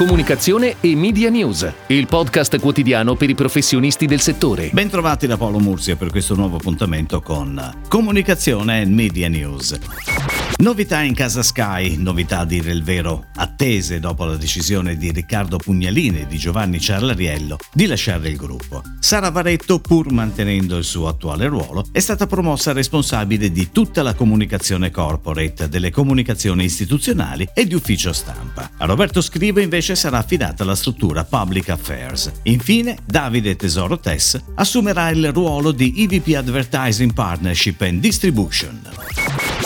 comunicazione e media news, il podcast quotidiano per i professionisti del settore. Bentrovati da Paolo Murcia per questo nuovo appuntamento con Comunicazione e Media News. Novità in casa Sky, novità a dire il vero, attese dopo la decisione di Riccardo Pugnalini e di Giovanni Ciarlariello di lasciare il gruppo. Sara Varetto, pur mantenendo il suo attuale ruolo, è stata promossa responsabile di tutta la comunicazione corporate, delle comunicazioni istituzionali e di ufficio stampa. A Roberto Scrivo invece sarà affidata la struttura Public Affairs. Infine, Davide Tesoro Tess assumerà il ruolo di EVP Advertising Partnership and Distribution.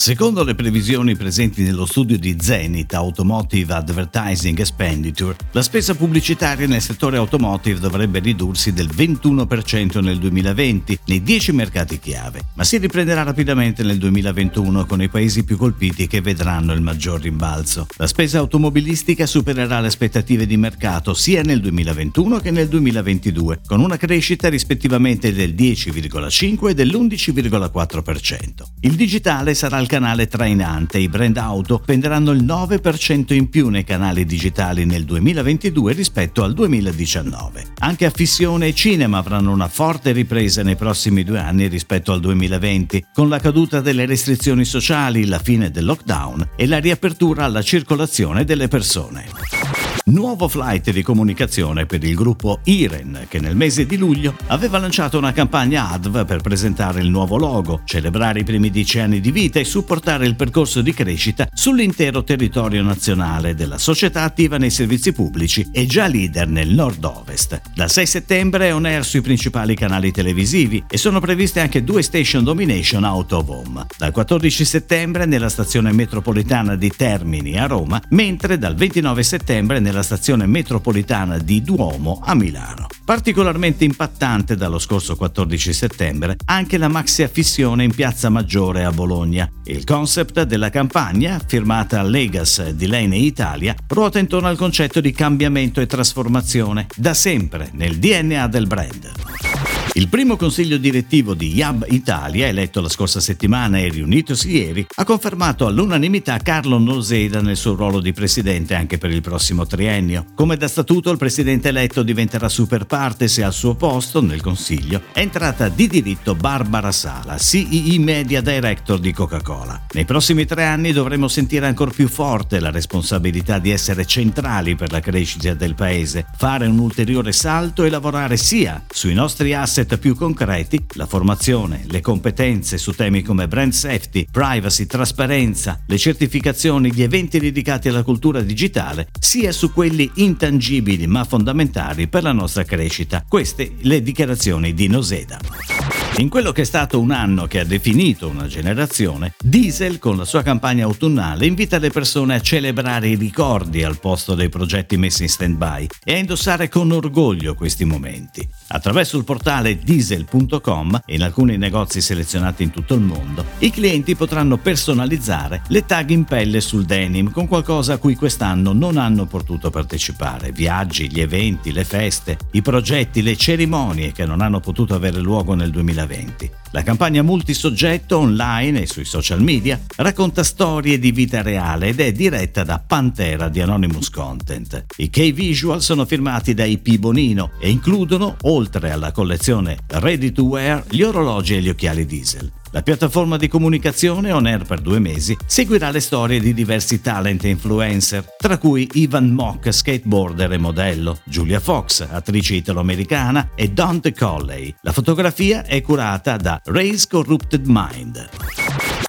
Secondo le previsioni presenti nello studio di Zenith Automotive Advertising Expenditure, la spesa pubblicitaria nel settore automotive dovrebbe ridursi del 21% nel 2020 nei 10 mercati chiave, ma si riprenderà rapidamente nel 2021 con i paesi più colpiti che vedranno il maggior rimbalzo. La spesa automobilistica supererà le aspettative di mercato sia nel 2021 che nel 2022, con una crescita rispettivamente del 10,5 e dell'11,4%. Il digitale sarà il canale trainante. I brand auto venderanno il 9% in più nei canali digitali nel 2022 rispetto al 2019. Anche affissione e cinema avranno una forte ripresa nei prossimi due anni rispetto al 2020, con la caduta delle restrizioni sociali, la fine del lockdown e la riapertura alla circolazione delle persone. Nuovo flight di comunicazione per il gruppo Iren che nel mese di luglio aveva lanciato una campagna ADV per presentare il nuovo logo, celebrare i primi dieci anni di vita e supportare il percorso di crescita sull'intero territorio nazionale della società attiva nei servizi pubblici e già leader nel nord-ovest. Dal 6 settembre è on air sui principali canali televisivi e sono previste anche due station domination out of home. Dal 14 settembre nella stazione metropolitana di Termini a Roma, mentre dal 29 settembre nella stazione metropolitana di Duomo a Milano. Particolarmente impattante dallo scorso 14 settembre anche la maxi affissione in Piazza Maggiore a Bologna. Il concept della campagna, firmata Legas di Lane Italia, ruota intorno al concetto di cambiamento e trasformazione, da sempre nel DNA del brand. Il primo consiglio direttivo di Yab Italia, eletto la scorsa settimana e riunitosi ieri, ha confermato all'unanimità Carlo Noseda nel suo ruolo di presidente anche per il prossimo triennio. Come da statuto il presidente eletto diventerà super partes e al suo posto, nel consiglio, è entrata di diritto Barbara Sala, CEE Media Director di Coca-Cola. Nei prossimi tre anni dovremo sentire ancora più forte la responsabilità di essere centrali per la crescita del paese, fare un ulteriore salto e lavorare sia sui nostri asset asset più concreti, la formazione, le competenze su temi come brand safety, privacy, trasparenza, le certificazioni, gli eventi dedicati alla cultura digitale, sia su quelli intangibili ma fondamentali per la nostra crescita. Queste le dichiarazioni di Noseda. In quello che è stato un anno che ha definito una generazione, Diesel con la sua campagna autunnale invita le persone a celebrare i ricordi al posto dei progetti messi in stand-by e a indossare con orgoglio questi momenti. Attraverso il portale diesel.com e in alcuni negozi selezionati in tutto il mondo, i clienti potranno personalizzare le tag in pelle sul denim con qualcosa a cui quest'anno non hanno potuto partecipare, viaggi, gli eventi, le feste, i progetti, le cerimonie che non hanno potuto avere luogo nel 2020 2020. La campagna multisoggetto online e sui social media racconta storie di vita reale ed è diretta da Pantera di Anonymous Content. I key visual sono firmati da IP Bonino e includono, oltre alla collezione Ready to Wear, gli orologi e gli occhiali diesel. La piattaforma di comunicazione on air per due mesi seguirà le storie di diversi talent e influencer, tra cui Ivan Mock, skateboarder e modello, Julia Fox, attrice italo-americana, e Dante Colley. La fotografia è curata da Raise Corrupted Mind.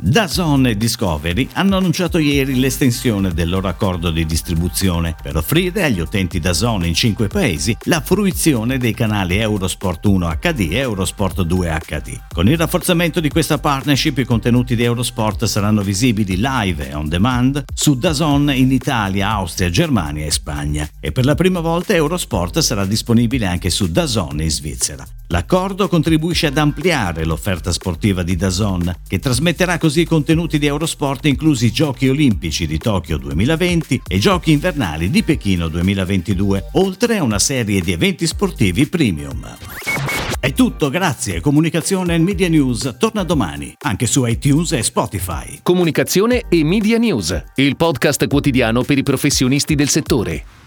Dazon e Discovery hanno annunciato ieri l'estensione del loro accordo di distribuzione per offrire agli utenti Dazon in cinque paesi la fruizione dei canali Eurosport 1 HD e Eurosport 2 HD. Con il rafforzamento di questa partnership i contenuti di Eurosport saranno visibili live e on demand su Dazon in Italia, Austria, Germania e Spagna e per la prima volta Eurosport sarà disponibile anche su Dazon in Svizzera. L'accordo contribuisce ad ampliare l'offerta sportiva di Dazon, che trasmetterà così contenuti di Eurosport inclusi i Giochi Olimpici di Tokyo 2020 e i Giochi Invernali di Pechino 2022, oltre a una serie di eventi sportivi premium. È tutto, grazie. Comunicazione e Media News torna domani, anche su iTunes e Spotify. Comunicazione e Media News, il podcast quotidiano per i professionisti del settore.